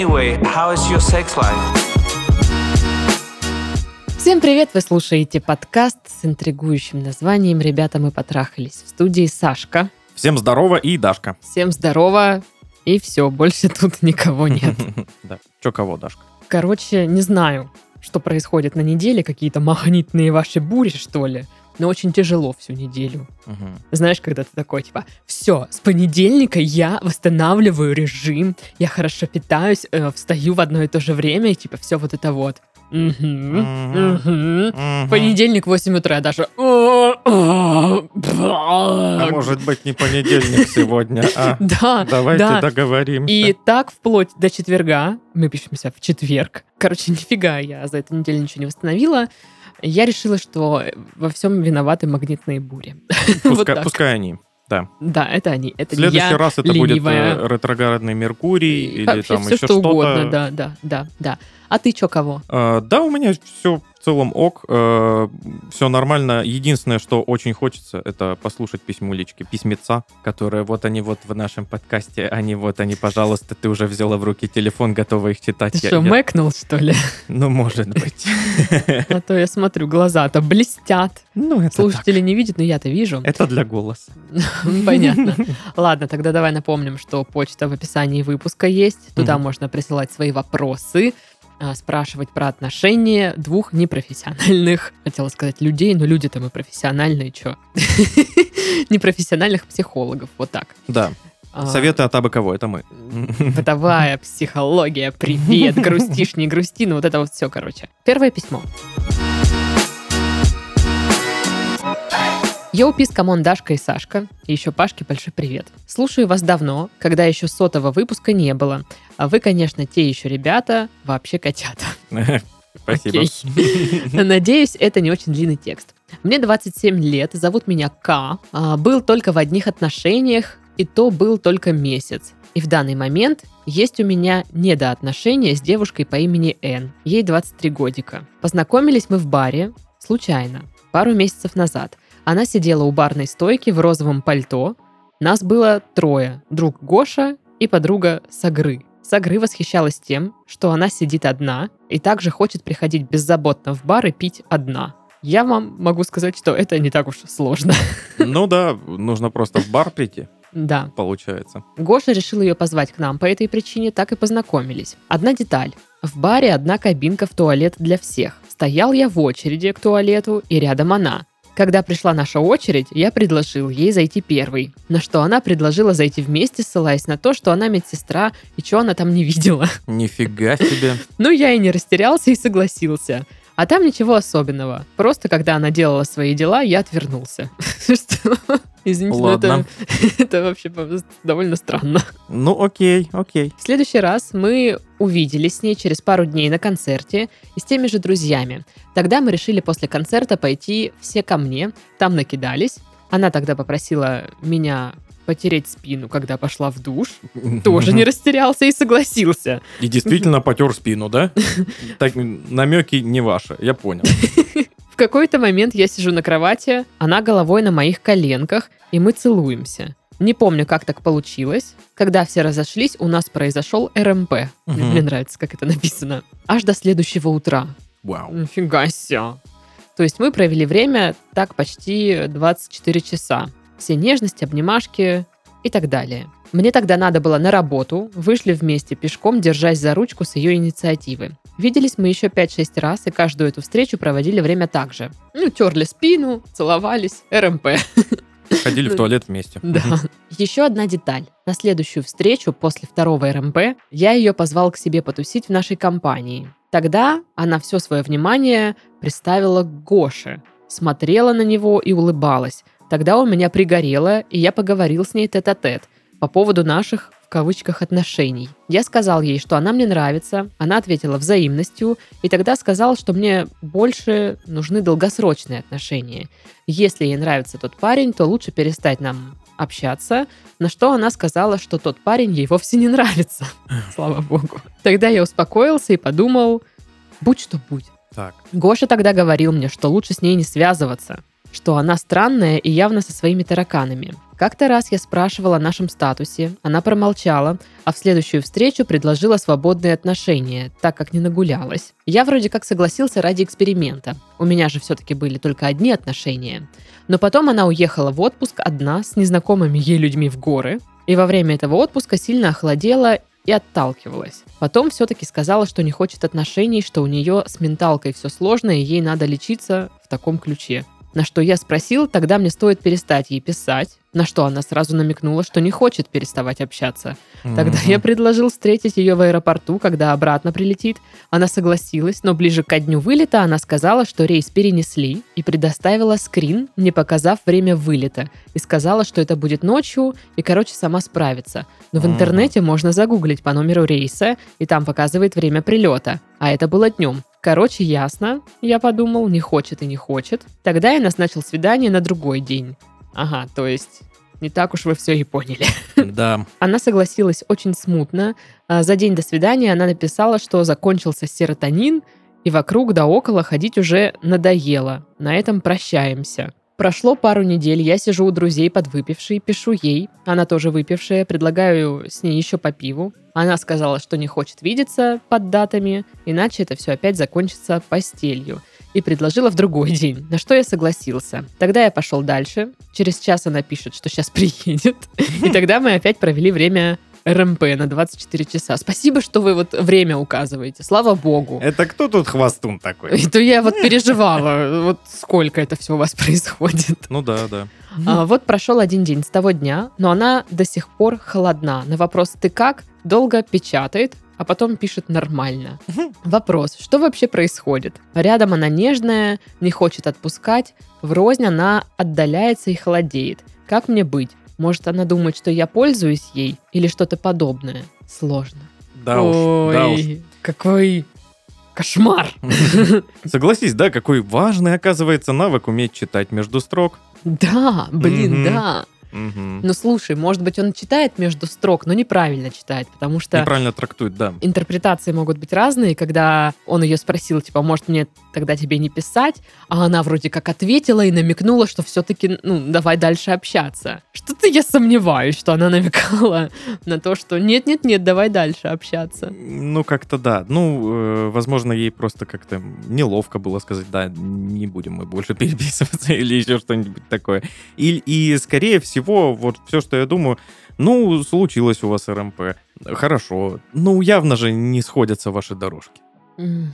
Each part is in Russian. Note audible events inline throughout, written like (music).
Anyway, how is your sex life? Всем привет! Вы слушаете подкаст с интригующим названием «Ребята, мы потрахались». В студии Сашка. Всем здорово и Дашка. Всем здорово. И все, больше тут никого нет. (laughs) Да. Че кого, Дашка? Короче, не знаю, что происходит на неделе, какие-то магнитные ваши бури, что ли. Но очень тяжело всю неделю. Мгм. Знаешь, когда ты такой, типа, все, с понедельника я восстанавливаю режим, я хорошо питаюсь, э, встаю в одно и то же время, и типа все вот это вот. Мгм. Мгм. Понедельник, 8 утра, даже. А может быть не понедельник сегодня, а? (laughs) Да, Давайте да. договоримся. И так вплоть до четверга, мы пишемся в четверг. Короче, (laughs) нифига я за эту неделю ничего не восстановила. Я решила, что во всем виноваты магнитные бури. (laughs) Вот Пускай, они. Да. Да, это они. Это В следующий я. раз это ленивая. будет э, ретроградный Меркурий или Вообще там все, еще что что-то. угодно, да, да, да, да. А ты чё кого? Э, Да, у меня все в целом ок, все нормально. Единственное, что очень хочется, это послушать письмулечки, письмеца, которые вот они вот в нашем подкасте, они вот они, пожалуйста, ты уже взяла в руки телефон, готова их читать. Ты Я- что, я- мэкнул, что ли? Ну, может быть. А то я смотрю, глаза-то блестят. Ну, это Слушатели не видят, но я-то вижу. Это для голоса. (laughs) Понятно. Ладно, тогда давай напомним, что почта в описании выпуска есть. Туда можно присылать свои вопросы, спрашивать про отношения двух непрофессиональных, (laughs) хотела сказать людей, но люди-то мы профессиональные, чё? (laughs) Непрофессиональных психологов, вот так. Да. А, Советы от абы кого, это мы. Бытовая психология, привет, (laughs) грустишь, не грусти, ну вот это вот все, короче. Первое письмо. Yo, peace, come on, Дашка и Сашка. И еще Пашке большой привет. Слушаю вас давно, когда еще сотого выпуска не было. А вы, конечно, те еще ребята, вообще котята. (laughs) Спасибо. (laughs) Надеюсь, это не очень длинный текст. Мне 27 лет, зовут меня К. А, Был только в одних отношениях, и то был только месяц. И в данный момент есть у меня недоотношения с девушкой по имени Н. Ей 23 годика. Познакомились мы в баре, случайно, пару месяцев назад. Она сидела у барной стойки в розовом пальто. Нас было трое. Друг Гоша и подруга Сагры. Сагры восхищалась тем, что она сидит одна и также хочет приходить беззаботно в бар и пить одна. Я вам могу сказать, что это не так уж сложно. (laughs) Ну да, нужно просто в бар прийти, Да. получается. Гоша решил ее позвать к нам по этой причине, так и познакомились. Одна деталь. В баре одна кабинка в туалет для всех. Стоял я в очереди к туалету, и рядом она. Когда пришла наша очередь, я предложил ей зайти первой. На что она предложила зайти вместе, ссылаясь на то, что она медсестра и что она там не видела. Нифига себе. (laughs) Ну, я и не растерялся и согласился. А там ничего особенного. Просто когда она делала свои дела, я отвернулся. (laughs) Извините, но Ладно. это, (laughs) это вообще довольно странно. Ну окей, окей. В следующий раз мы увиделись с ней через пару дней на концерте и с теми же друзьями. Тогда мы решили после концерта пойти все ко мне, там накидались. Она тогда попросила меня потереть спину, когда пошла в душ. Тоже не растерялся и согласился. И действительно потер спину, да? (laughs) Так, намеки не ваши, я понял. В какой-то момент я сижу на кровати, она головой на моих коленках, и мы целуемся. Не помню, как так получилось. Когда все разошлись, у нас произошел РМП. Мгм. Мне нравится, как это написано. Аж до следующего утра. Вау. Нифига себе. То есть мы провели время так почти 24 часа. Все нежности, обнимашки и так далее. Мне тогда надо было на работу, вышли вместе пешком, держась за ручку с ее инициативы. Виделись мы еще 5-6 раз, и каждую эту встречу проводили время так же. Ну, терли спину, целовались, РМП. Ходили в туалет вместе. (laughs) Да. Еще одна деталь. На следующую встречу после второго РМП я ее позвал к себе потусить в нашей компании. Тогда она все свое внимание приставила к Гоше, смотрела на него и улыбалась. Тогда у меня пригорело, и я поговорил с ней тет-а-тет по поводу наших в кавычках отношений. Я сказал ей, что она мне нравится, она ответила взаимностью, и тогда сказал, что мне больше нужны долгосрочные отношения. Если ей нравится тот парень, то лучше перестать нам общаться, на что она сказала, что тот парень ей вовсе не нравится. (laughs) Слава богу. Тогда я успокоился и подумал, будь что будь. Так. Гоша тогда говорил мне, что лучше с ней не связываться, что она странная и явно со своими тараканами. Как-то раз я спрашивала о нашем статусе, она промолчала, а в следующую встречу предложила свободные отношения, так как не нагулялась. Я вроде как согласился ради эксперимента. У меня же все-таки были только одни отношения. Но потом она уехала в отпуск одна с незнакомыми ей людьми в горы, и во время этого отпуска сильно охладела и отталкивалась. Потом все-таки сказала, что не хочет отношений, что у нее с менталкой все сложно, и ей надо лечиться в таком ключе. На что я спросил, тогда мне стоит перестать ей писать, на что она сразу намекнула, что не хочет переставать общаться. Тогда Мгм. я предложил встретить ее в аэропорту, когда обратно прилетит. Она согласилась, но ближе ко дню вылета она сказала, что рейс перенесли и предоставила скрин, не показав время вылета. И сказала, что это будет ночью и, короче, сама справится. Но в Мгм. интернете можно загуглить по номеру рейса, и там показывает время прилета. А это было днем. Короче, ясно, я подумал, не хочет и не хочет. Тогда я назначил свидание на другой день. Ага, то есть не так уж вы все и поняли. (laughs) Да. Она согласилась очень смутно. А За день до свидания она написала, что закончился серотонин, и вокруг да около ходить уже надоело. На этом прощаемся. Прошло пару недель, я сижу у друзей подвыпившей, пишу ей, она тоже выпившая, предлагаю с ней еще по пиву. Она сказала, что не хочет видеться под датами, иначе это все опять закончится постелью. И предложила в другой день, на что я согласился. Тогда я пошел дальше. Через час она пишет, что сейчас (laughs) приедет. И тогда мы опять провели время РМП на 24 часа. Спасибо, что вы вот время указываете. Слава богу. Это кто тут хвостун такой? И то я вот переживала, вот сколько это все у вас происходит. Ну да, да. А, вот прошел один день с того дня, но она до сих пор холодна. На вопрос «ты как?» долго печатает, а потом пишет нормально. Вопрос, что вообще происходит? Рядом она нежная, не хочет отпускать, врознь она отдаляется и холодеет. Как мне быть? Может, она думает, что я пользуюсь ей или что-то подобное? Сложно. Да уж, да уж. Ой, какой кошмар. (laughs) Согласись, да, какой важный оказывается навык уметь читать между строк. Да, блин, да. Мгм. Ну слушай, может быть, он читает между строк, но неправильно читает, потому что Неправильно трактует, да. интерпретации могут быть разные, когда он ее спросил, типа, может мне тогда тебе не писать, а она вроде как ответила и намекнула, что все-таки, ну, давай дальше общаться. Что-то я сомневаюсь, что она намекала (laughs) на то, что нет-нет-нет, давай дальше общаться. Ну, как-то да. Ну, э, возможно, ей просто как-то неловко было сказать, да, не будем мы больше переписываться (laughs) или еще что-нибудь такое. И, и скорее всего, вот все, что я думаю, ну, случилось у вас РМП. Хорошо. Ну, явно же не сходятся ваши дорожки.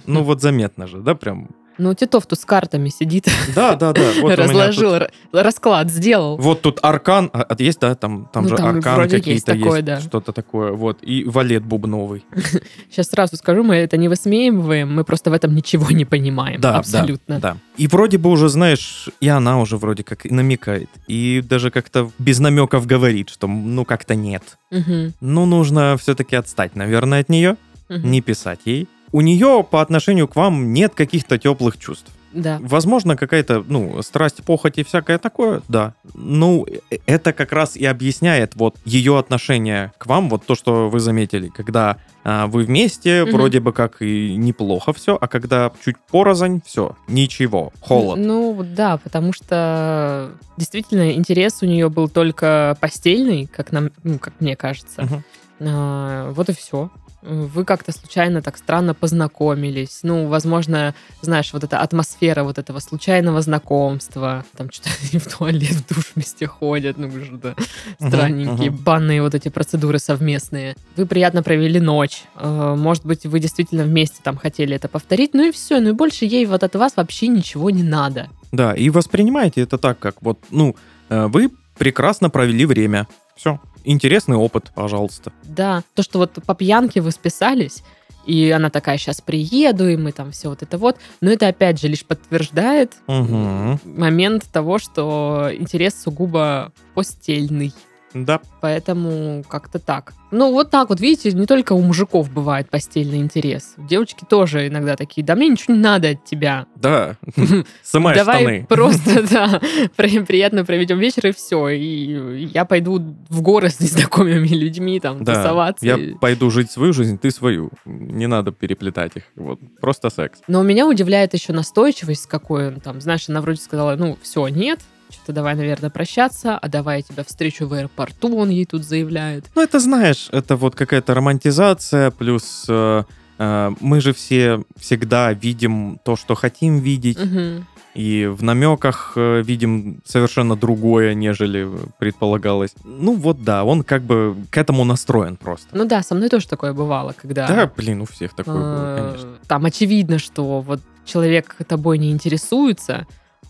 Ну, вот заметно же, да, прям. Ну, Титов тут с картами сидит, Да, да, да. Вот разложил, тут- расклад сделал. Вот тут аркан, а, а есть, да, там, там Ну, же там аркан вроде есть какие-то такое, есть, да. что-то такое, вот, и валет бубновый. (laughs) Сейчас сразу скажу, мы это не высмеиваем, мы просто в этом ничего не понимаем. Да, абсолютно. Да, да. И вроде бы уже, знаешь, и она уже вроде как и намекает, и даже как-то без намеков говорит, что ну как-то нет. Мгм, Ну, нужно все-таки отстать, наверное, от нее, мгм. не писать ей. У нее по отношению к вам нет каких-то теплых чувств. Да. Возможно, какая-то, ну, страсть, похоть и всякое такое, да. Ну, э- это как раз и объясняет вот ее отношение к вам, вот то, что вы заметили, когда а, вы вместе, Мгм. вроде бы как и неплохо все, а когда чуть порознь, все, ничего, холод. Ну, да, потому что действительно интерес у нее был только постельный, как нам, ну, как мне кажется. Мгм. А, вот и все. Вы как-то случайно так странно познакомились. Ну, возможно, знаешь, вот эта атмосфера вот этого случайного знакомства. Там что-то они (laughs) в туалет, в душ вместе ходят. Ну, что-то странненькие, банные вот эти процедуры совместные. Вы приятно провели ночь. Э, Может быть, вы действительно вместе там хотели это повторить. Ну и все. Ну и больше ей вот от вас вообще ничего не надо. Да, и воспринимайте это так, как вот, ну, э, вы прекрасно провели время. Все. Интересный опыт, пожалуйста. Да, то, что вот по пьянке вы списались, и она такая, сейчас приеду, и мы там все вот это вот. Но это, опять же, лишь подтверждает Мгм. момент того, что интерес сугубо постельный. Да. Поэтому как-то так. Ну, вот так вот, видите, не только у мужиков бывает постельный интерес. Девочки тоже иногда такие, да мне ничего не надо от тебя. Да. (laughs) Сымай Давай штаны. просто, (laughs) да, при- приятно проведем вечер, и все. И я пойду в горы с незнакомыми людьми, там, Да, тусоваться. я пойду жить свою жизнь, ты свою. Не надо переплетать их. Вот, просто секс. Но меня удивляет еще настойчивость, какой он там, знаешь, она вроде сказала, ну, все, нет, что-то давай, наверное, прощаться, а давай я тебя встречу в аэропорту, он ей тут заявляет. Ну, это знаешь, это вот какая-то романтизация, плюс э, э, мы же все всегда видим то, что хотим видеть, Мгм. и в намеках э, видим совершенно другое, нежели предполагалось. Ну вот да, он как бы к этому настроен просто. Ну да, со мной тоже такое бывало, когда... Да, блин, у всех такое было, э, конечно. Там очевидно, что вот человек тобой не интересуется,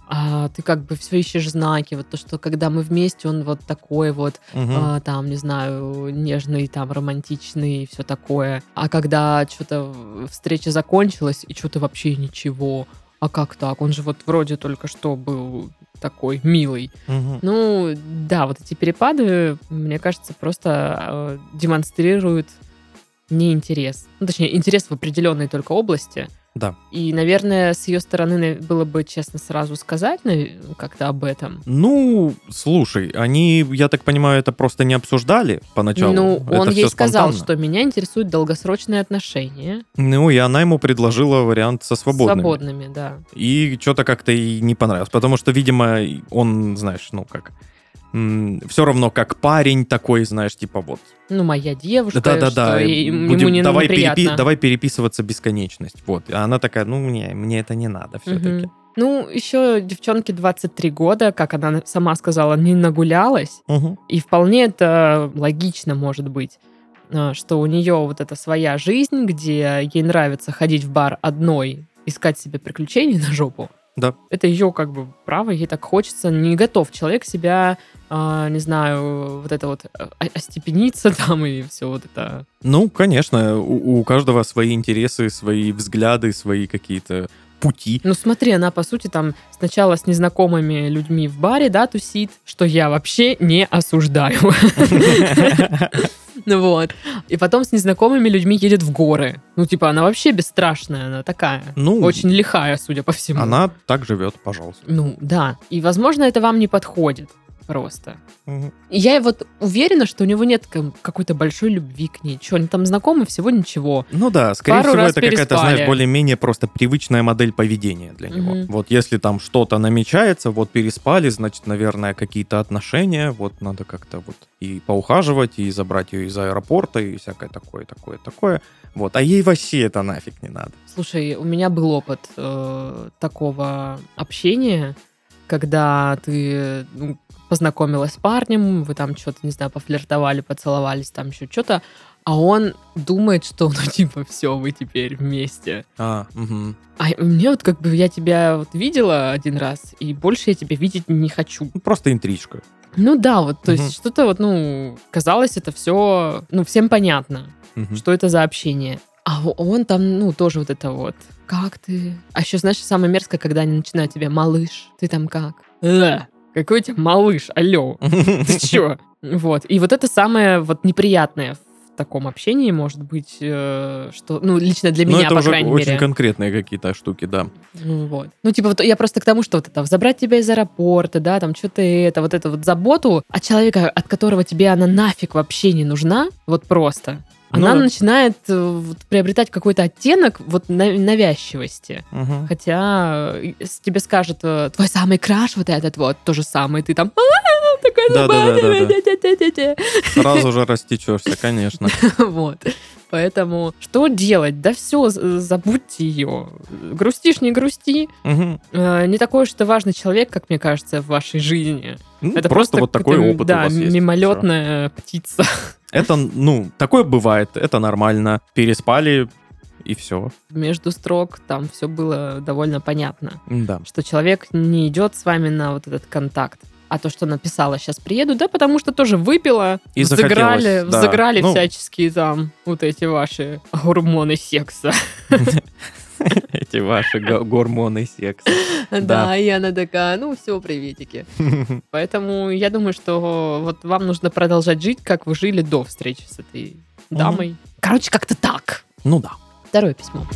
а ты как бы все ищешь знаки, вот то, что когда мы вместе, он вот такой вот, Мгм. а, там, не знаю, нежный, там, романтичный и все такое. А когда что-то встреча закончилась, и что-то вообще ничего, а как так? Он же вот вроде только что был такой милый. Мгм. Ну, да, вот эти перепады, мне кажется, просто э, демонстрируют неинтерес. Ну, точнее, интерес в определенной только области. Да. И, наверное, с ее стороны было бы честно сразу сказать нав- как-то об этом. Ну, слушай, они, я так понимаю, это просто не обсуждали поначалу. ну, Это он ей сказал, спонтанно. что меня интересуют долгосрочные отношения. Ну, и она ему предложила вариант со свободными. Свободными, да. И что-то как-то и не понравилось. Потому что, видимо, он, знаешь, ну как... все равно как парень такой, знаешь, типа вот... Ну, моя девушка, Да-да-да, что ей- будем- ему не давай, перепи- давай переписываться бесконечность. Вот. И она такая, ну, мне, мне это не надо все-таки. Мгм. Ну, еще девчонке 23 года, как она сама сказала, не нагулялась. И вполне это логично может быть, а, что у нее вот эта своя жизнь, где ей нравится ходить в бар одной, искать себе приключений на жопу. Да. Это ее как бы право, ей так хочется. Не готов человек себя, а, не знаю, вот это вот а, остепениться (laughs) там и все вот это. Ну, конечно, у, у каждого свои интересы, свои взгляды, свои какие-то пути. Ну смотри, она по сути там сначала с незнакомыми людьми в баре, да, тусит, что я вообще не осуждаю. Ну (laughs) вот. И потом с незнакомыми людьми едет в горы. Ну, типа, она вообще бесстрашная, она такая. Ну, Очень лихая, судя по всему. Она так живет, пожалуйста. Ну, да. И, возможно, это вам не подходит просто. Мгм. И я вот уверена, что у него нет какой-то большой любви к ней. Что, они там знакомы всего ничего. Ну да, скорее Пару всего, это какая-то, знаешь, более-менее просто привычная модель поведения для него. Мгм. Вот если там что-то намечается, вот переспали, значит, наверное, какие-то отношения, вот надо как-то вот и поухаживать, и забрать ее из аэропорта, и всякое такое, такое, такое. Вот, а ей вообще это нафиг не надо. Слушай, у меня был опыт э, такого общения, когда ты ну, познакомилась с парнем, вы там что-то, не знаю, пофлиртовали, поцеловались, там еще что-то, а он думает, что, ну, (laughs) типа, все, вы теперь вместе. А, мгм. А мне вот как бы я тебя вот видела один раз, и больше я тебя видеть не хочу. Ну, просто интрижка. Ну да, вот, то Мгм. есть что-то вот, ну, казалось, это все, ну, всем понятно Мгм. что это за общение. А он там, ну, тоже вот это вот. Как ты? А еще, знаешь, самое мерзкое, когда они начинают тебе, малыш, ты там как? «Э, какой у тебя малыш, алло, ты (laughs) чё? Вот. И вот это самое вот неприятное в таком общении может быть, э, что, ну, лично для Ну, меня, это по уже крайней очень мере. конкретные какие-то штуки, да. Ну, вот. Ну, типа, вот я просто к тому, что вот это, забрать тебя из аэропорта, да, там, что-то это, вот это вот заботу от человека, от которого тебе она нафиг вообще не нужна, вот просто, она да. начинает э, вот приобретать какой-то оттенок вот на- навязчивости. Мгм. Хотя э, тебе скажет э, твой самый краш вот этот вот, то же самое, ты там «А, такой Да-да-да-да-да. забавный, тя-тя-тя-тя». Сразу же растечешься, конечно. (laughs) Вот. Поэтому что делать? Да все, забудьте ее. Грустишь, не грусти. Э, Не такой уж ты важный человек, как мне кажется, в вашей жизни. Ну, Это просто вот такой опыт у да, вас есть. мимолетная птица. (laughs) Это, ну, такое бывает, это нормально. Переспали, и все. Между строк там все было довольно понятно, Да. что человек не идет с вами на вот этот контакт. А то, что написала, сейчас приеду, да, потому что тоже выпила, И взыграли, да. взыграли Ну. всяческие там вот эти ваши гормоны секса. (laughs) Эти ваши го- гормоны секса. Да, и она такая, ну все, приветики. (laughs) Поэтому я думаю, что вот вам нужно продолжать жить, как вы жили до встречи с этой дамой. Короче, как-то так. Ну да. Второе письмо.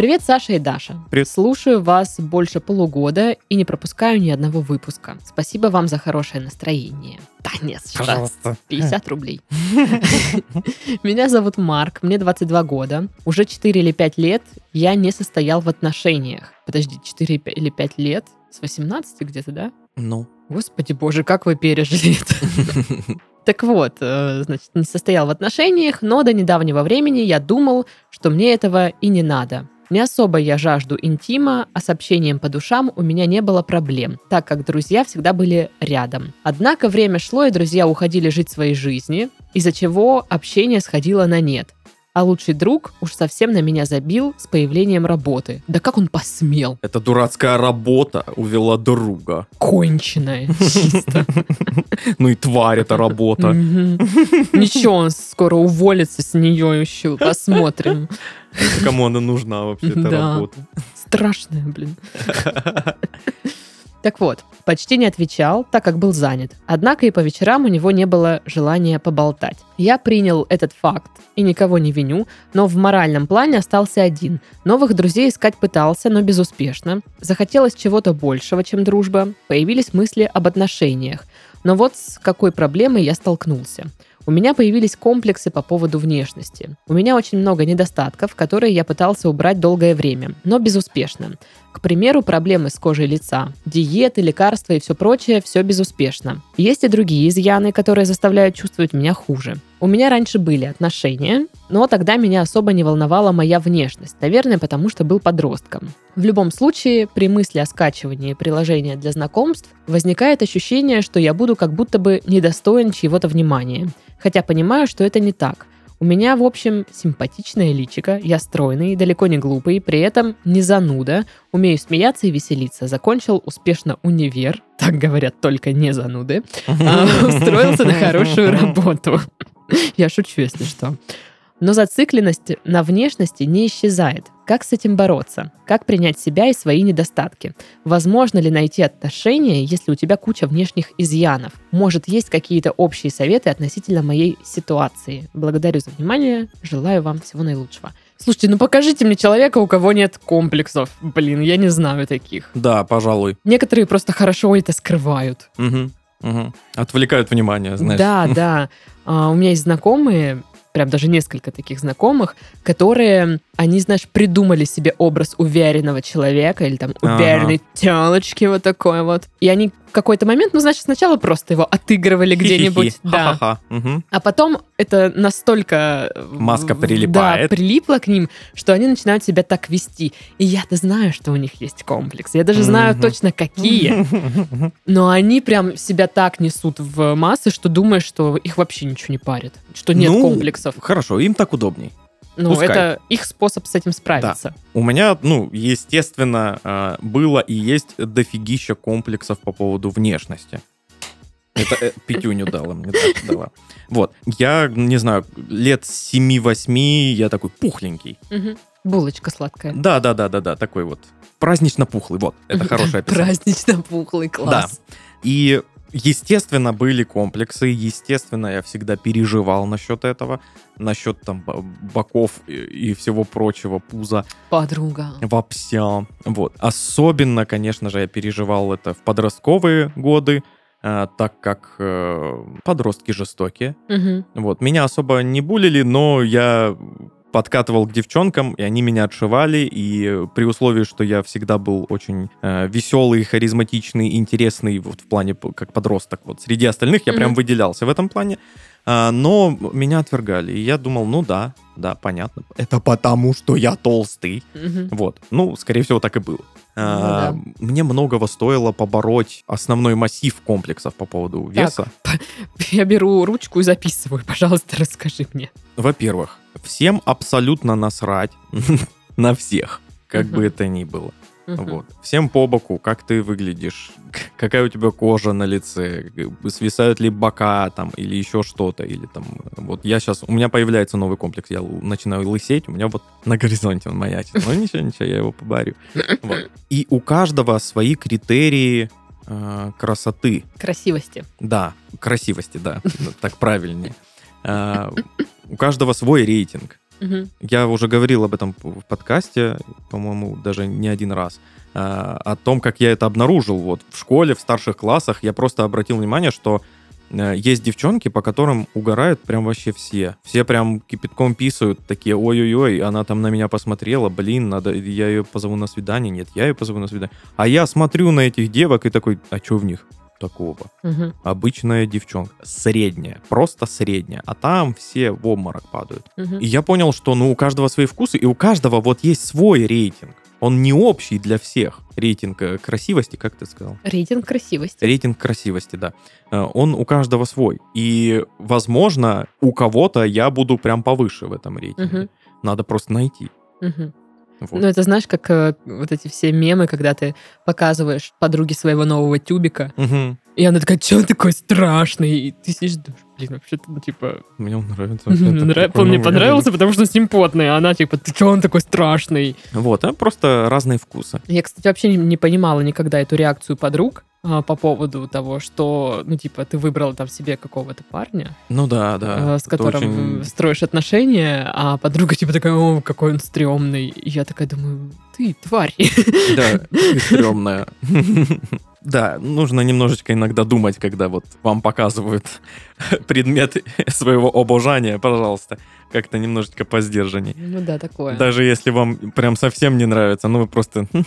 Привет, Саша и Даша. Привет. Слушаю вас больше полугода и не пропускаю ни одного выпуска. Спасибо вам за хорошее настроение. Да нет, что. 50 рублей. (laughs) Меня зовут Марк, мне 22 года. Уже 4 или 5 лет я не состоял в отношениях. Подожди, 4 или 5 лет? С 18 где-то, да? Ну. Господи боже, как вы пережили это? (laughs) Так вот, э, значит, не состоял в отношениях, но до недавнего времени я думал, что мне этого и не надо. Не особо я жажду интима, а с общением по душам у меня не было проблем, так как друзья всегда были рядом. Однако время шло, и друзья уходили жить своей жизни, из-за чего общение сходило на нет. А лучший друг уж совсем на меня забил с появлением работы. Да как он посмел? Это дурацкая работа увела друга. Конченая, чисто. (laughs) Ну и тварь эта работа. Ничего, он скоро уволится с нее еще. Посмотрим. (laughs) Кому она нужна вообще, эта Да. работа? Страшная, блин. Так вот, почти не отвечал, так как был занят. Однако и по вечерам у него не было желания поболтать. Я принял этот факт и никого не виню, но в моральном плане остался один. Новых друзей искать пытался, но безуспешно. Захотелось чего-то большего, чем дружба. Появились мысли об отношениях. Но вот с какой проблемой я столкнулся. У меня появились комплексы по поводу внешности. У меня очень много недостатков, которые я пытался убрать долгое время, но безуспешно. К примеру, проблемы с кожей лица, диеты, лекарства и все прочее, все безуспешно. Есть и другие изъяны, которые заставляют чувствовать меня хуже. У меня раньше были отношения, но тогда меня особо не волновала моя внешность, наверное, потому что был подростком. В любом случае, при мысли о скачивании приложения для знакомств возникает ощущение, что я буду как будто бы недостоин чьего-то внимания. Хотя понимаю, что это не так. У меня, в общем, симпатичное личико, я стройный, далеко не глупый, при этом не зануда, умею смеяться и веселиться, закончил успешно универ, так говорят только не зануды, а, устроился на хорошую (laughs) работу. Я шучу, если что. Но зацикленность на внешности не исчезает. Как с этим бороться? Как принять себя и свои недостатки? Возможно ли найти отношения, если у тебя куча внешних изъянов? Может, есть какие-то общие советы относительно моей ситуации? Благодарю за внимание. Желаю вам всего наилучшего. Слушайте, ну покажите мне человека, у кого нет комплексов. Блин, я не знаю таких. Да, пожалуй. Некоторые просто хорошо это скрывают. Мгм, мгм. Отвлекают внимание, знаешь. Да, да. (laughs) А, у меня есть знакомые, прям даже несколько таких знакомых, которые, они, знаешь, придумали себе образ уверенного человека или там Ага. уверенной телочки вот такой вот. И они какой-то момент, ну, значит, сначала просто его отыгрывали где-нибудь. Да. А потом это настолько... э, Маска прилипает. Да, прилипла к ним, что они начинают себя так вести. И я-то знаю, что у них есть комплекс. Я даже знаю точно, какие. (laughs) Но они прям себя так несут в массы, что думаешь, что их вообще ничего не парит. Что нет Ну, комплексов. Хорошо, им так удобней. Ну, пускай. это их способ с этим справиться. У меня, ну, естественно, э, было и есть дофигища комплексов по поводу внешности. Это э, Петюню дала мне, так, дала. Вот, я, не знаю, лет 7-8 я такой пухленький. Булочка сладкая. Да-да-да-да-да, такой вот. Празднично пухлый, вот, это (laughs) хорошее описание. Празднично пухлый класс. И, естественно, были комплексы, естественно, я всегда переживал насчет этого, насчет там бо- боков и, и всего прочего, пуза. Подруга. Вообще. Вот. Особенно, конечно же, я переживал это в подростковые годы, э, так как э, подростки жестокие. Мгм. Вот. Меня особо не булили, но я подкатывал к девчонкам, и они меня отшивали, и при условии, что я всегда был очень э, веселый, харизматичный, интересный, вот в плане как подросток, вот среди остальных я прям Мгм. выделялся в этом плане, но меня отвергали, и я думал, ну да, да, понятно, это потому, что я толстый, Мгм. вот. Ну, скорее всего, так и было. А, Мне многого стоило побороть основной массив комплексов по поводу веса. (laughs) Я беру ручку и записываю. Пожалуйста, (laughs) расскажи мне. Во-первых, всем абсолютно насрать (laughs) на всех, как Мгм. бы это ни было. Мгм. Вот. Всем по боку, как ты выглядишь, (laughs) какая у тебя кожа на лице, свисают ли бока там или еще что-то, или там вот я сейчас, у меня появляется новый комплекс, я начинаю лысеть, у меня вот на горизонте он маячит, ну ничего, ничего, я его побарю. (laughs) Вот. И у каждого свои критерии э, красоты, Красивости. да, красивости, да, так правильнее. А, У каждого свой рейтинг. Я уже говорил об этом в подкасте, по-моему, даже не один раз. а, О том, как я это обнаружил. Вот в школе, в старших классах я просто обратил внимание, что э, есть девчонки, по которым угорают прям вообще все. Все прям кипятком писают, такие, ой-ой-ой, она там на меня посмотрела, блин, надо, я ее позову на свидание. Нет, я ее позову на свидание. А я смотрю на этих девок и такой, а что в них такого? Мгм. Обычная девчонка, средняя, просто средняя. А там все в обморок падают. Мгм. И я понял, что ну у каждого свои вкусы, и у каждого вот есть свой рейтинг. Он не общий для всех. Рейтинг э, красивости, как ты сказал? Рейтинг красивости. Рейтинг красивости, да. Э, Он у каждого свой. И, возможно, у кого-то я буду прям повыше в этом рейтинге. Мгм. Надо просто найти. Мгм. Вот. Ну, это знаешь, как э, вот эти все мемы, когда ты показываешь подруге своего нового тюбика, Мгм. и она такая, что он такой страшный? И ты сидишь, думаешь, блин, вообще-то, ну, типа, Мне он нравится. (laughs) нрав- он мне понравился, потому что с ним потный, а она типа, ты что он такой страшный? Вот, а просто разные вкусы. Я, кстати, вообще не, не понимала никогда эту реакцию подруг а, по поводу того, что, ну, типа, ты выбрала там себе какого-то парня, Ну да, да. э, с которым очень- строишь отношения, а подруга типа такая, о, какой он стрёмный. И я такая думаю, ты тварь. (laughs) Да, (laughs) ты стрёмная. (laughs) Да, нужно немножечко иногда думать, когда вот вам показывают предмет своего обожания, пожалуйста, как-то немножечко поздержанней. Ну да, такое. Даже если вам прям совсем не нравится, ну вы просто, «Хм,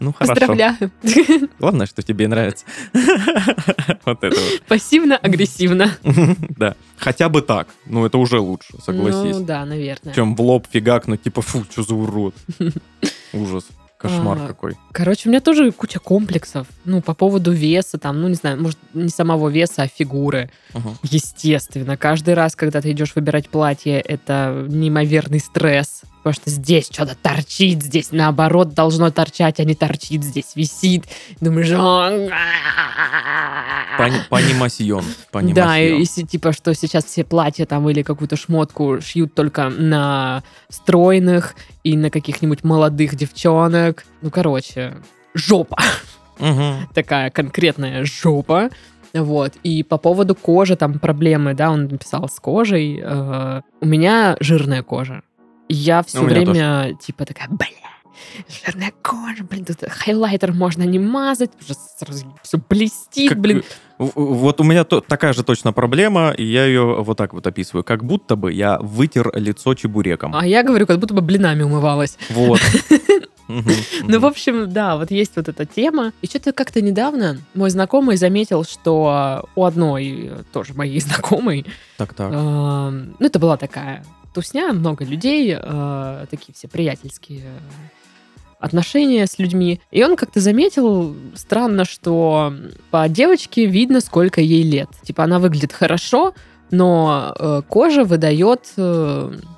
ну хорошо. Поздравляю. (laughs) Главное, что тебе нравится. (laughs) Вот это вот. Пассивно-агрессивно. (laughs) Да, хотя бы так, ну это уже лучше, Ну согласись. да, наверное. Чем в лоб фигакнуть, типа, фу, что за урод. Ужас, кошмар А, какой. Короче, у меня тоже куча комплексов. Ну, по поводу веса, там, ну, не знаю, может, не самого веса, а фигуры. Мгм. Естественно, каждый раз, когда ты идешь выбирать платье, это неимоверный стресс. Потому что здесь что-то торчит, здесь наоборот должно торчать, а не торчит, здесь висит. Думаешь, «О, Пани- Панимасьон. Да, и, типа, что сейчас все платья там или какую-то шмотку шьют только на стройных и на каких-нибудь молодых девчонок. Ну, короче, жопа. Такая конкретная жопа. Вот. И по поводу кожи там проблемы, да, он написал с кожей. э, у меня жирная кожа. Я все У меня время типа такая, бля, жирная кожа, блин, тут хайлайтер можно не мазать, уже сразу все блестит, Как- блин. В- Вот у меня то- такая же точно проблема, и я ее вот так вот описываю. Как будто бы я вытер лицо чебуреком. А я говорю, как будто бы блинами умывалась. Вот. (laughs) Ну, в общем, да, вот есть вот эта тема. И что-то как-то недавно мой знакомый заметил, что у одной э, тоже моей знакомой, Так-так. э, ну, это была такая тусня, много людей, э, такие все приятельские э, отношения с людьми. И он как-то заметил, странно, что по девочке видно, сколько ей лет. Типа она выглядит хорошо, но э, кожа выдает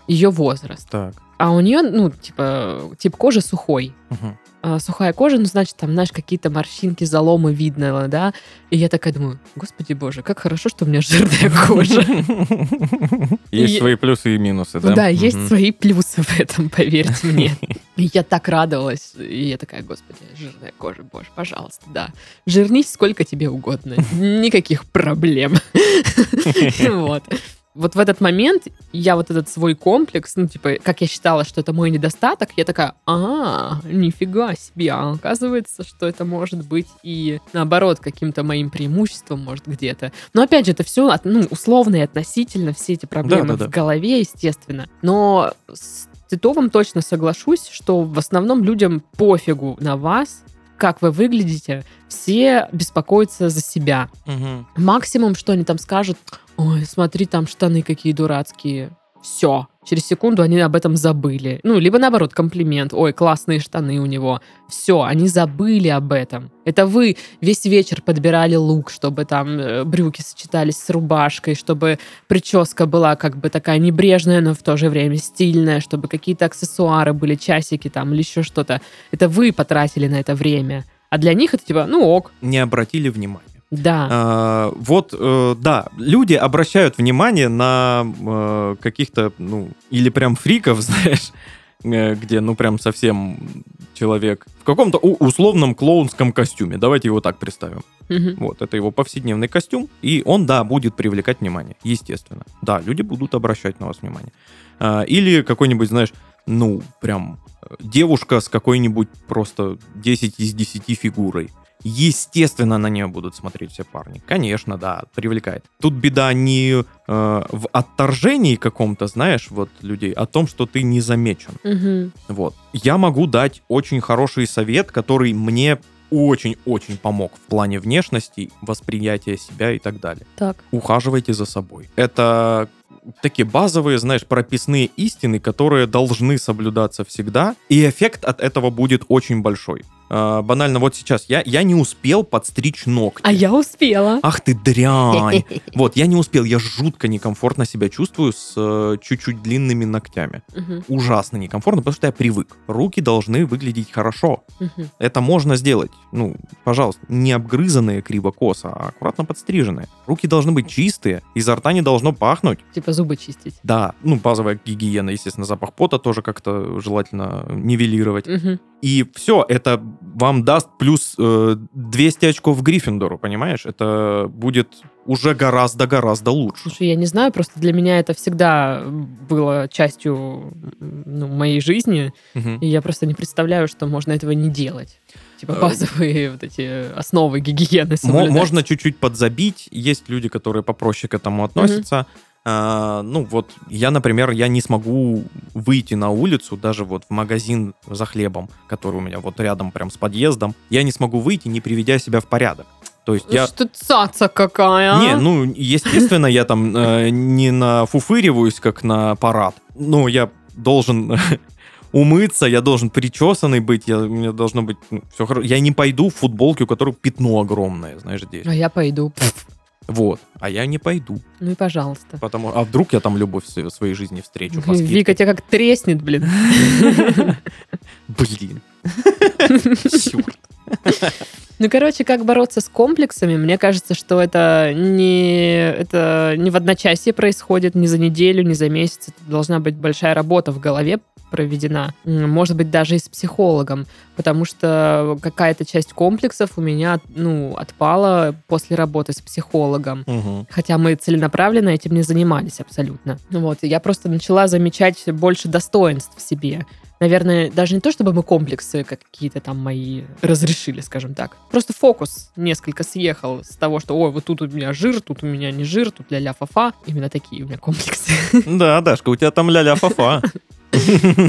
ее возраст. Так. А у нее, ну, типа, тип кожи сухой. Мгм. А, сухая кожа, ну, значит, там, знаешь, какие-то морщинки, заломы видно, да. И я такая думаю, господи боже, как хорошо, что у меня жирная кожа. (laughs) Есть свои плюсы и минусы, Ну да? да, есть свои плюсы в этом, (laughs) поверьте мне. (laughs) И я так радовалась. И я такая, господи, жирная кожа, боже, пожалуйста, да. Жирнись сколько тебе угодно. Никаких проблем. Вот. Вот в этот момент я вот этот свой комплекс, ну, типа, как я считала, что это мой недостаток, я такая, а, нифига себе, а оказывается, что это может быть и наоборот каким-то моим преимуществом, может, где-то. Но опять же, это все ну, условно и относительно, все эти проблемы Да-да-да. в голове, естественно. Но с Титовым точно соглашусь, что в основном людям пофигу на вас, как вы выглядите, все беспокоятся за себя. Мгм. Максимум, что они там скажут, ой, смотри, там штаны какие дурацкие. Все. Через секунду они об этом забыли. Ну, либо наоборот, комплимент. Ой, классные штаны у него. Все, они забыли об этом. Это вы весь вечер подбирали лук, чтобы там э, брюки сочетались с рубашкой, чтобы прическа была как бы такая небрежная, но в то же время стильная, чтобы какие-то аксессуары были, часики там или еще что-то. Это вы потратили на это время. А для них это типа, ну ок, Не обратили внимания. Да. А, вот, э, да, люди обращают внимание на э, каких-то, ну, или прям фриков, (laughs) знаешь, э, где, ну, прям совсем человек в каком-то условном клоунском костюме. Давайте его так представим. Мгм. Вот, это его повседневный костюм, и он, да, будет привлекать внимание, естественно. Да, люди будут обращать на вас внимание. А, Или какой-нибудь, знаешь, ну, прям девушка с какой-нибудь просто 10 из 10 фигурой. Естественно, на нее будут смотреть все парни. Конечно, да, привлекает. Тут беда не э, в отторжении каком-то, знаешь, вот людей, а в том, что ты не замечен. Мгм. Вот. Я могу дать очень хороший совет, который мне очень-очень помог в плане внешности, восприятия себя и так далее. Так. Ухаживайте за собой. Это такие базовые, знаешь, прописные истины, которые должны соблюдаться всегда, и эффект от этого будет очень большой. А, банально, вот сейчас я, я не успел подстричь ногти. А я успела. Ах ты дрянь! (laughs) Вот, я не успел, я жутко некомфортно себя чувствую с э, чуть-чуть длинными ногтями. Мгм. Ужасно некомфортно, потому что я привык. Руки должны выглядеть хорошо. Мгм. Это можно сделать. Ну, пожалуйста, не обгрызанные криво-косо, а аккуратно подстриженные. Руки должны быть чистые, изо рта не должно пахнуть. Типа зубы чистить. Да, ну, базовая гигиена, естественно, запах пота тоже как-то желательно нивелировать. Мгм. И все, это вам даст плюс э, 200 очков Гриффиндору, понимаешь? Это будет уже гораздо-гораздо лучше. Слушай, я не знаю, просто для меня это всегда было частью ну, моей жизни, Мгм. и я просто не представляю, что можно этого не делать. Типа Э, базовые вот эти основы гигиены соблюдать. Можно чуть-чуть подзабить. Есть люди, которые попроще к этому относятся. А, ну вот, я, например, я не смогу выйти на улицу, даже вот в магазин за хлебом, который у меня вот рядом прям с подъездом, я не смогу выйти, не приведя себя в порядок. То есть я... Что цаца какая, а? Не, ну, естественно, я там э, не нафуфыриваюсь, как на парад. Ну, я должен (laughs) умыться, я должен причесанный быть, я, у меня должно быть все хорошо. Я не пойду в футболке, у которой пятно огромное, знаешь, здесь. А я пойду. Вот. А я не пойду. Ну и пожалуйста. Потому... А вдруг я там любовь в своей- жизни встречу? по скидке? Вика тебя как треснет, блин. Блин. (laughs) Черт. Ну, короче, как бороться с комплексами, мне кажется, что это не, это не в одночасье происходит, не за неделю, не за месяц. Это должна быть большая работа в голове проведена. Может быть, даже и с психологом, потому что какая-то часть комплексов у меня, ну, отпала после работы с психологом. Мгм. Хотя мы целенаправленно этим не занимались абсолютно. Вот, я просто начала замечать больше достоинств в себе. Наверное, даже не то, чтобы мы комплексы какие-то там мои разрешили, скажем так. Просто фокус несколько съехал с того, что, ой, вот тут у меня жир, тут у меня не жир, тут ля-ля фа Именно такие у меня комплексы. Да, Дашка, у тебя там ля-ля фа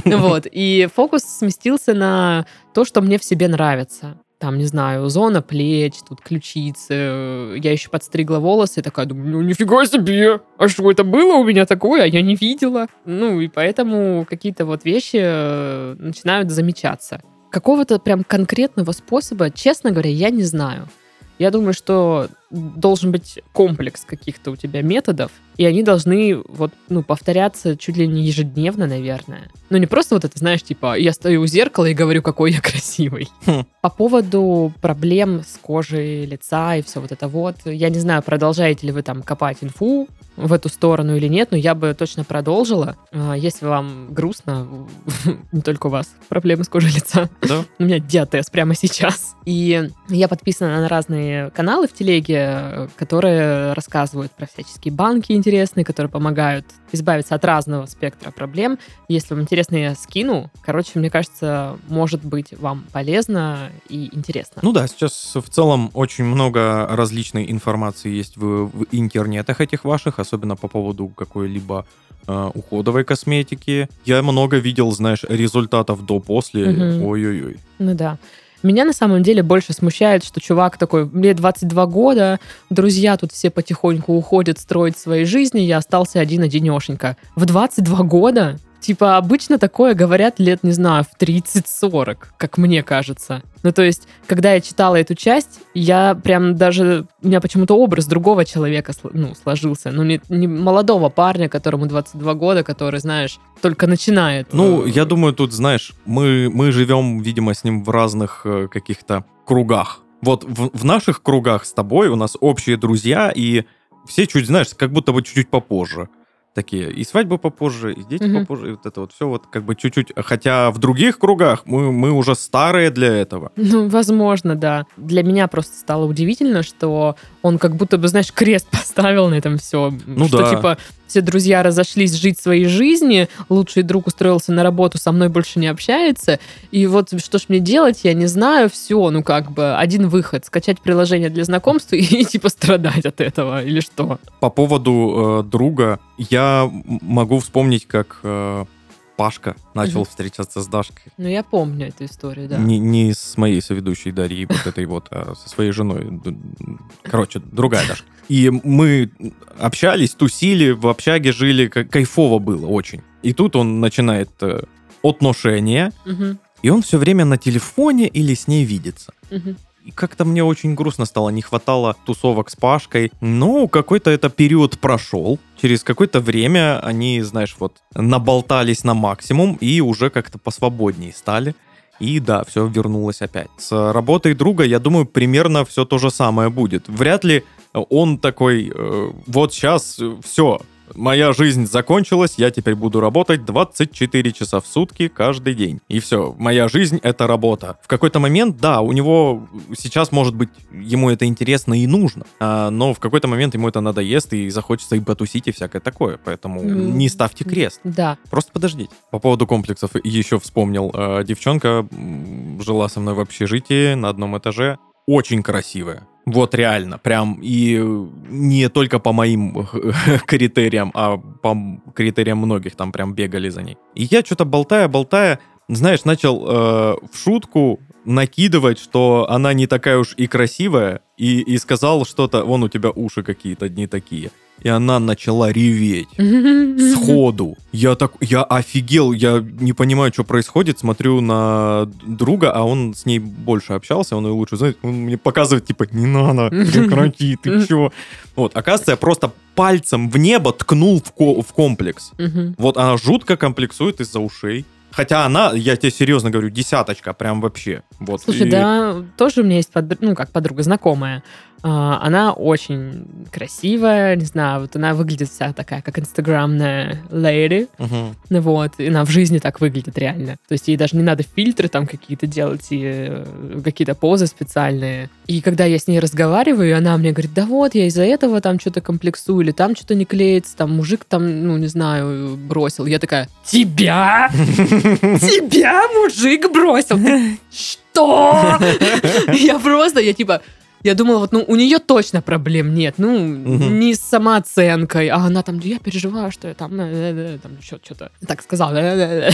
Вот. И фокус сместился на то, что мне в себе нравится. Там, не знаю, зона плеч, тут ключицы. Я еще подстригла волосы такая думаю, ну нифига себе, а что это было у меня такое, а я не видела. Ну и поэтому какие-то вот вещи э, начинают замечаться. Какого-то прям конкретного способа, честно говоря, я не знаю. Я думаю, что должен быть комплекс каких-то у тебя методов, и они должны вот, ну, повторяться чуть ли не ежедневно, наверное. Ну, не просто вот это, знаешь, типа, я стою у зеркала и говорю, какой я (laughs) красивый. Хм. По поводу проблем с кожей лица и все вот это вот, я не знаю, продолжаете ли вы там копать инфу в эту сторону или нет, но я бы точно продолжила. А, Если вам грустно, (laughs) не только у вас проблемы с кожей лица, Да? (laughs) у меня диатез прямо сейчас. И я подписана на разные каналы в телеге, э, которые рассказывают про всяческие банки интересные, которые помогают избавиться от разного спектра проблем. Если вам интересно, я скину. Короче, мне кажется, может быть вам полезно и интересно. Ну да, сейчас в целом очень много различной информации есть в, в интернетах этих ваших, особенно по поводу какой-либо э, уходовой косметики. Я много видел, знаешь, результатов до-после. Мгм. Ой-ой-ой. Ну да. Меня на самом деле больше смущает, что чувак такой, мне 22 года, друзья тут все потихоньку уходят строить свои жизни, я остался один-одинешенька. В 22 года? Типа, обычно такое говорят лет, не знаю, в 30-40, как мне кажется. Ну, то есть, когда я читала эту часть, я прям даже... У меня почему-то образ другого человека ну, сложился. Ну, не, не молодого парня, которому 22 года, который, знаешь, только начинает. Ну, я думаю, тут, знаешь, мы, мы живем, видимо, с ним в разных э, каких-то кругах. Вот в, в наших кругах с тобой у нас общие друзья, и все чуть, знаешь, как будто бы чуть-чуть попозже. Такие, и свадьбы попозже, и дети Мгм. попозже, и вот это вот все вот как бы чуть-чуть. Хотя в других кругах мы, мы уже старые для этого. Ну, возможно, да. Для меня просто стало удивительно, что он как будто бы, знаешь, крест (laughs) поставил на этом все. Ну что, да. типа, все друзья разошлись жить своей жизни, лучший друг устроился на работу, со мной больше не общается. И вот что ж мне делать, я не знаю. Все, ну как бы, один выход. Скачать приложение для знакомств (laughs) и, типа, страдать от этого. Или что? По поводу э, друга, я могу вспомнить, как э, Пашка начал Мгм. встречаться с Дашкой. Ну, я помню эту историю, да. Не, не с моей соведущей Дарьей, вот этой вот, а со своей женой. Короче, другая Дашка. И мы общались, тусили, в общаге жили, ка- кайфово было очень. И тут он начинает э, отношения, Мгм, и он все время на телефоне или с ней видится. мгм. И как-то мне очень грустно стало, не хватало тусовок с Пашкой. Ну, какой-то это период прошел. Через какое-то время они, знаешь, вот наболтались на максимум и уже как-то посвободнее стали. И да, все вернулось опять. С работой друга, я думаю, примерно все то же самое будет. Вряд ли он такой, э, вот сейчас все, моя жизнь закончилась, я теперь буду работать 24 часа в сутки каждый день. И все, моя жизнь — это работа. В какой-то момент, да, у него сейчас, может быть, ему это интересно и нужно, а, но в какой-то момент ему это надоест и захочется и потусить и всякое такое. Поэтому не ставьте крест. Да. Просто подождите. По поводу комплексов еще вспомнил. э, девчонка жила со мной в общежитии на одном этаже. Очень красивая. Вот реально. Прям и не только по моим (laughs) критериям, а по критериям многих там прям бегали за ней. И я что-то болтая, болтая, знаешь, начал э, в шутку накидывать, что она не такая уж и красивая, и, и сказал что-то, вон у тебя уши какие-то не такие. И она начала реветь сходу. Я так, я офигел, я не понимаю, что происходит, смотрю на друга, а он с ней больше общался, он ее лучше знает, он мне показывает, типа, не надо, прекрати, (laughs) ты чё? Вот, оказывается, я просто пальцем в небо ткнул в, ко- в комплекс. Вот она жутко комплексует из-за ушей. Хотя она, я тебе серьезно говорю, десяточка, прям вообще. Вот. Слушай, И- да, тоже у меня есть, подр- ну, как подруга, знакомая. А, Она очень красивая, не знаю, вот она выглядит вся такая, как инстаграмная леди, Мгм. ну вот, и она в жизни так выглядит реально. То есть ей даже не надо фильтры там какие-то делать и э, какие-то позы специальные. И когда я с ней разговариваю, она мне говорит, да вот, я из-за этого там что-то комплексую, или там что-то не клеится, там мужик там, ну, не знаю, бросил. Я такая, тебя? (laughs) Тебя мужик бросил? Что? (laughs) Я просто, я типа, я думала, вот, ну, у нее точно проблем нет. Ну, Мгм. не с самооценкой. А она там, я переживаю, что я там, э, э, э, там что-то так сказала. (laughs)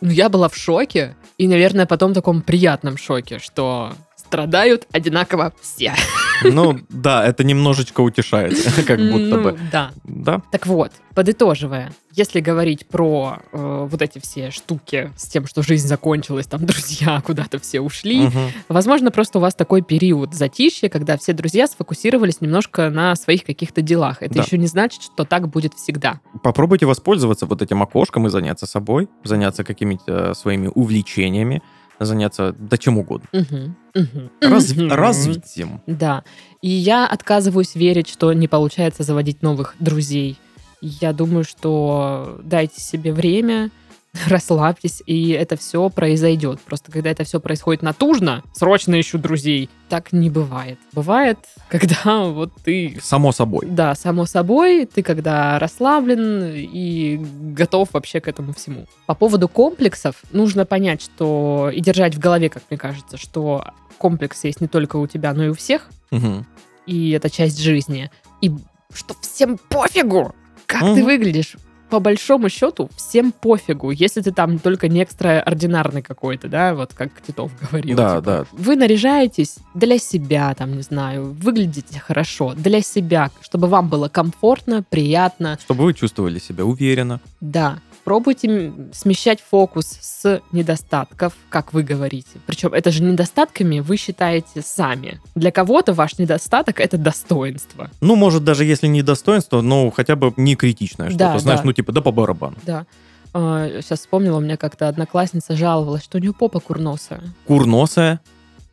Ну, я была в шоке. И, наверное, потом в таком приятном шоке, что страдают одинаково все. Ну, да, это немножечко утешает, (laughs) как будто Ну, бы. Да. Да. Так вот, подытоживая, если говорить про э, вот эти все штуки с тем, что жизнь закончилась, там друзья (laughs) куда-то все ушли, Мгм. возможно, просто у вас такой период затишья, когда все друзья сфокусировались немножко на своих каких-то делах. Это Да. еще не значит, что так будет всегда. Попробуйте воспользоваться вот этим окошком и заняться собой, заняться какими-то своими увлечениями, заняться да чем угодно. Мгм. Мгм. Разв- Мгм. Развитием. Да. И я отказываюсь верить, что не получается заводить новых друзей. Я думаю, что дайте себе время, (laughs) расслабьтесь, и это все произойдет. Просто когда это все происходит натужно, срочно ищу друзей, так не бывает. Бывает, (laughs) когда вот ты Само собой. да, само собой, ты когда расслаблен и готов вообще к этому всему. По поводу комплексов, нужно понять, что и держать в голове, как мне кажется, что комплекс есть не только у тебя, но и у всех, Мгм. и это часть жизни. И что всем пофигу, как ты Мгм. выглядишь. По большому счету, всем пофигу, если ты там только не экстраординарный какой-то, да, вот как Титов говорил. Да, типа. да. Вы наряжаетесь для себя, там, не знаю, выглядите хорошо, для себя, чтобы вам было комфортно, приятно. Чтобы вы чувствовали себя уверенно. Да, пробуйте смещать фокус с недостатков, как вы говорите. Причем это же недостатками вы считаете сами. Для кого-то ваш недостаток — это достоинство. Ну, может, даже если не достоинство, но хотя бы не критичное что-то. Да, Знаешь, да. ну, типа, да по барабану. Да. сейчас вспомнила, у меня как-то одноклассница жаловалась, что у нее попа курносая. Курносая,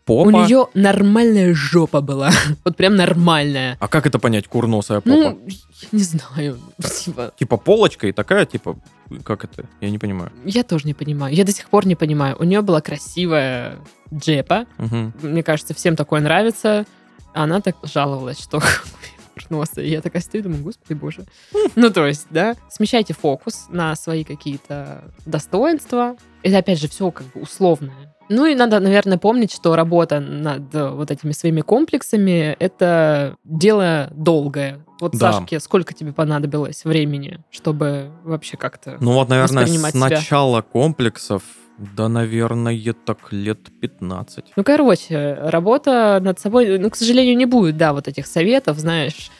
попа. У нее нормальная жопа была. (laughs) вот прям нормальная. А как это понять, курносая попа? Ну, я не знаю. (laughs) Типа, Типа полочка и такая, типа, как это? Я не понимаю. я тоже не понимаю. Я до сих пор не понимаю. У нее была красивая джепа. Мгм. Мне кажется, всем такое нравится. А Она так жаловалась, что (laughs) курносая. Я такая стою, думаю, господи боже. (laughs) Ну, то есть, да, смещайте фокус на свои какие-то достоинства. Это, опять же, все как бы условное. Ну и надо, наверное, помнить, что работа над вот этими своими комплексами — это дело долгое. Вот, Да. Сашке, сколько тебе понадобилось времени, чтобы вообще как-то... Ну вот, наверное, с себя. начала комплексов, да, наверное, так лет 15. Ну, короче, работа над собой, ну, к сожалению, не будет, да, вот этих советов, знаешь,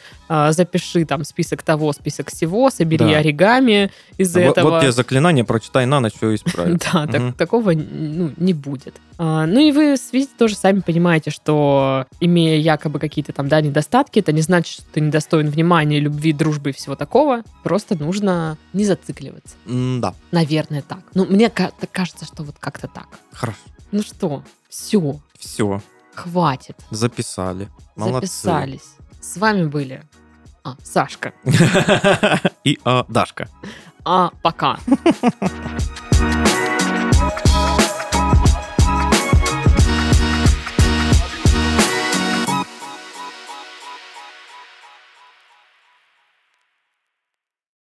запиши там список того, список всего, собери Да. оригами из Вот, этого. вот тебе заклинание, прочитай на ночь, все исправит. (laughs) Да, так- такого ну, не будет. А, ну и вы, видите, тоже сами понимаете, что имея якобы какие-то там, да, недостатки, это не значит, что ты недостоин внимания, любви, дружбы и всего такого. Просто нужно не зацикливаться. Да, Наверное, так. Ну, мне кажется, что вот как-то так. хорошо. Ну что, все, Все, хватит. записали. Молодцы. Записались. С вами были а, Сашка. (laughs) И а, Дашка. А, пока. (laughs)